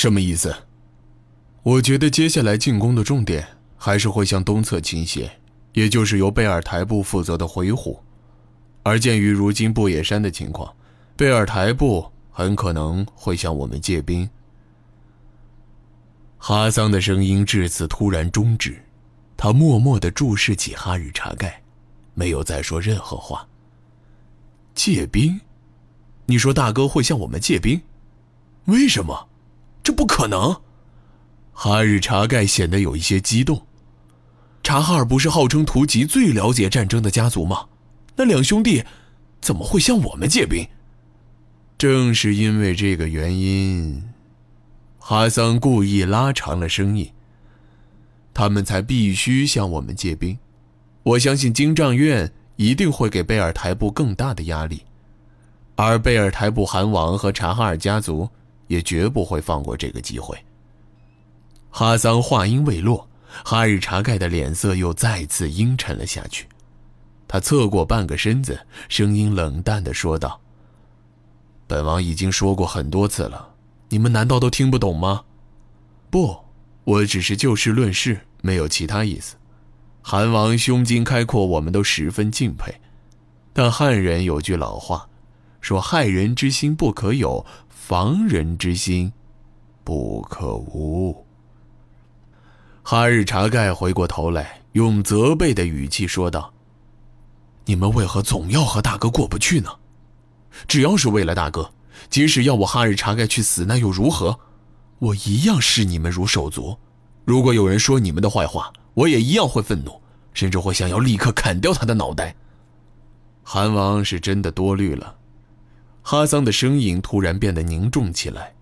什么意思？我觉得接下来进攻的重点还是会向东侧倾斜，也就是由贝尔台部负责的回鹘。而鉴于如今布野山的情况，贝尔台部很可能会向我们借兵。哈桑的声音至此突然终止，他默默地注视起哈日查盖，没有再说任何话。借兵？你说大哥会向我们借兵？为什么？这不可能！哈日查盖显得有一些激动。查哈尔不是号称图吉最了解战争的家族吗？那两兄弟怎么会向我们借兵？正是因为这个原因，哈桑故意拉长了声音。他们才必须向我们借兵。我相信京帐院一定会给贝尔台布更大的压力，而贝尔台布汗王和察哈尔家族也绝不会放过这个机会。哈桑话音未落，哈日查盖的脸色又再次阴沉了下去。他侧过半个身子，声音冷淡地说道：“本王已经说过很多次了，你们难道都听不懂吗？不，我只是就事论事，没有其他意思。韩王胸襟开阔，我们都十分敬佩。但汉人有句老话，说害人之心不可有，防人之心不可无。”哈日查盖回过头来，用责备的语气说道。你们为何总要和大哥过不去呢？只要是为了大哥，即使要我哈日查盖去死，那又如何？我一样视你们如手足。如果有人说你们的坏话，我也一样会愤怒，甚至会想要立刻砍掉他的脑袋。韩王是真的多虑了。哈桑的声音突然变得凝重起来。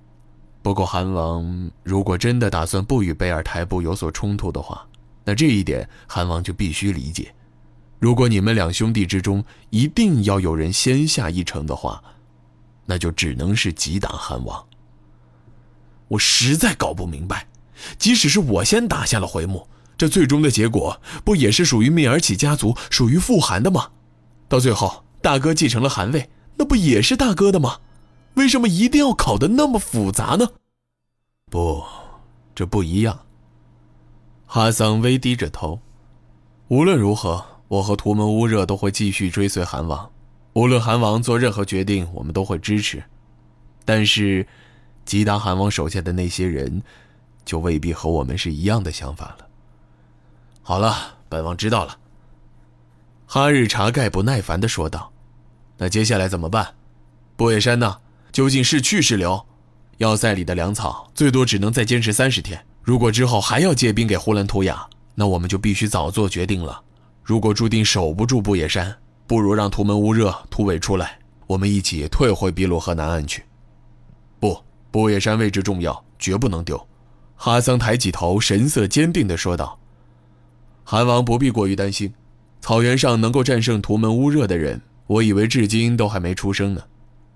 不过，韩王如果真的打算不与贝尔台部有所冲突的话，那这一点韩王就必须理解。如果你们两兄弟之中一定要有人先下一城的话，那就只能是击打韩王。我实在搞不明白，即使是我先打下了回目，这最终的结果不也是属于密尔启家族，属于富韩的吗？到最后，大哥继承了韩位，那不也是大哥的吗？为什么一定要考得那么复杂呢？不，这不一样。哈桑微低着头，无论如何。我和图门乌热都会继续追随韩王，无论韩王做任何决定，我们都会支持。但是，吉达韩王手下的那些人，就未必和我们是一样的想法了。好了，本王知道了。哈日查盖不耐烦地说道：“那接下来怎么办？波野山呢？究竟是去是留？要塞里的粮草最多只能再坚持三十天。如果之后还要借兵给呼兰图雅，那我们就必须早做决定了。”如果注定守不住不野山，不如让图门乌热、突围出来，我们一起退回比鲁河南岸去。不，不野山位置重要，绝不能丢。哈桑抬起头，神色坚定地说道：“韩王不必过于担心，草原上能够战胜图门乌热的人，我以为至今都还没出生呢。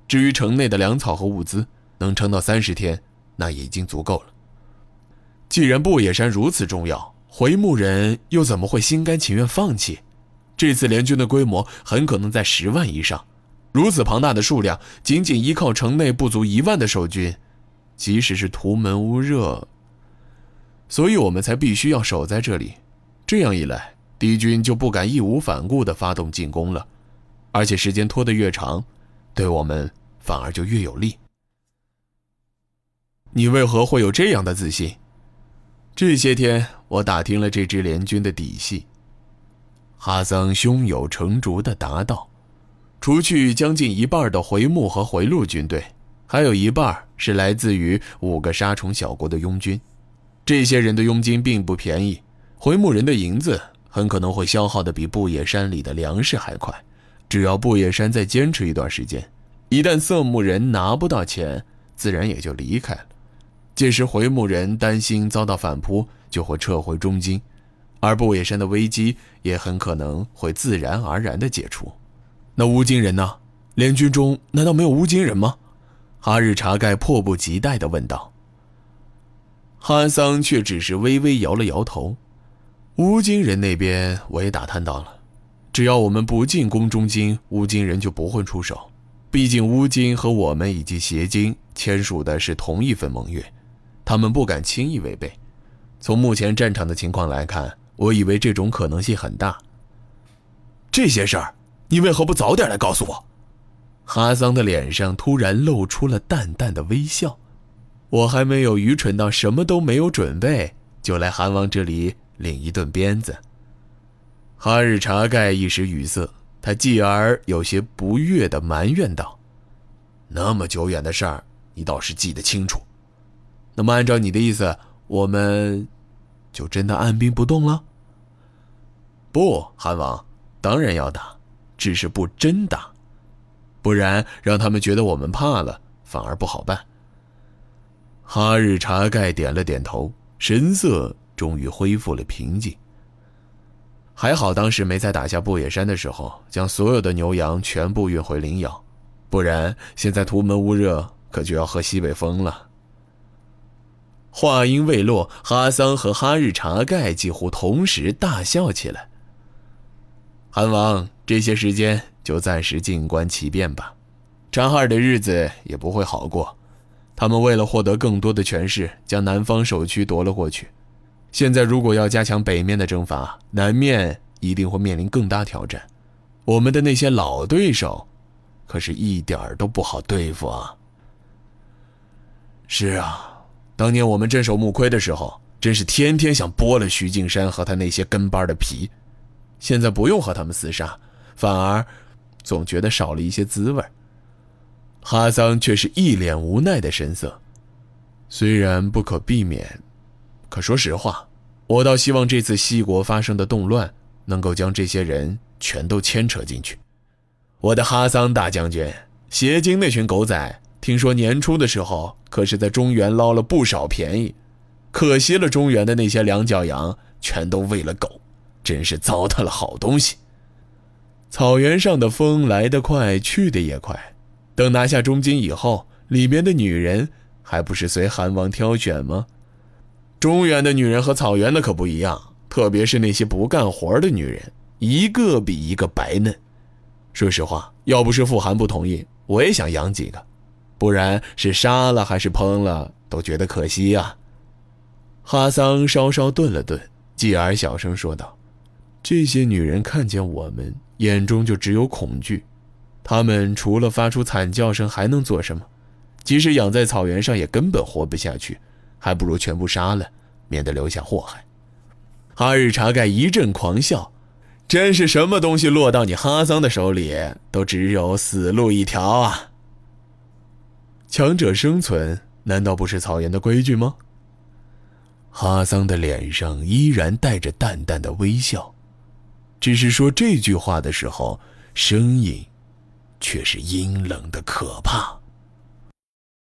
至于城内的粮草和物资，能撑到三十天，那也已经足够了。既然布野山如此重要。”回牧人又怎么会心甘情愿放弃？这次联军的规模很可能在十万以上，如此庞大的数量，仅仅依靠城内不足一万的守军，即使是图门乌热，所以我们才必须要守在这里。这样一来，敌军就不敢义无反顾地发动进攻了，而且时间拖得越长，对我们反而就越有利。你为何会有这样的自信？这些天，我打听了这支联军的底细。哈桑胸有成竹地答道：“除去将近一半的回牧和回路军队，还有一半是来自于五个沙虫小国的佣军。这些人的佣金并不便宜，回牧人的银子很可能会消耗的比布野山里的粮食还快。只要布野山再坚持一段时间，一旦色目人拿不到钱，自然也就离开了。”届时回牧人担心遭到反扑，就会撤回中京，而布野山的危机也很可能会自然而然的解除。那乌金人呢？联军中难道没有乌金人吗？哈日查盖迫不及待地问道。哈桑却只是微微摇了摇头。乌金人那边我也打探到了，只要我们不进攻中金，乌金人就不会出手。毕竟乌金和我们以及邪金签署的是同一份盟约。他们不敢轻易违背。从目前战场的情况来看，我以为这种可能性很大。这些事儿，你为何不早点来告诉我？哈桑的脸上突然露出了淡淡的微笑。我还没有愚蠢到什么都没有准备就来韩王这里领一顿鞭子。哈日查盖一时语塞，他继而有些不悦地埋怨道：“那么久远的事儿，你倒是记得清楚。那么按照你的意思，我们就真的按兵不动了？”“不，韩王，当然要打，只是不真打，不然让他们觉得我们怕了，反而不好办。”哈日查盖点了点头，神色终于恢复了平静。还好当时没在打下布野山的时候将所有的牛羊全部运回灵窑，不然现在图门乌热可就要喝西北风了。话音未落，哈桑和哈日查盖几乎同时大笑起来。韩王，这些时间就暂时静观其变吧，察哈尔的日子也不会好过。他们为了获得更多的权势，将南方首区夺了过去。现在如果要加强北面的征伐，南面一定会面临更大挑战。我们的那些老对手，可是一点儿都不好对付啊！是啊，当年我们镇守木盔的时候，真是天天想剥了徐敬山和他那些跟班的皮。现在不用和他们厮杀，反而总觉得少了一些滋味。哈桑却是一脸无奈的神色，虽然不可避免。可说实话，我倒希望这次西国发生的动乱能够将这些人全都牵扯进去。我的哈桑大将军，邪经那群狗仔，听说年初的时候可是在中原捞了不少便宜，可惜了中原的那些两脚羊全都喂了狗，真是糟蹋了好东西。草原上的风来得快，去得也快，等拿下中京以后，里面的女人还不是随韩王挑选吗？中原的女人和草原的可不一样，特别是那些不干活的女人，一个比一个白嫩。说实话，要不是傅寒不同意，我也想养几个，不然是杀了还是烹了，都觉得可惜啊。哈桑稍稍顿了顿，继而小声说道：“这些女人看见我们，眼中就只有恐惧，她们除了发出惨叫声，还能做什么？即使养在草原上，也根本活不下去。”还不如全部杀了，免得留下祸害。哈日查盖一阵狂笑，真是什么东西落到你哈桑的手里，都只有死路一条啊！强者生存，难道不是草原的规矩吗？哈桑的脸上依然带着淡淡的微笑，只是说这句话的时候，声音却是阴冷的可怕。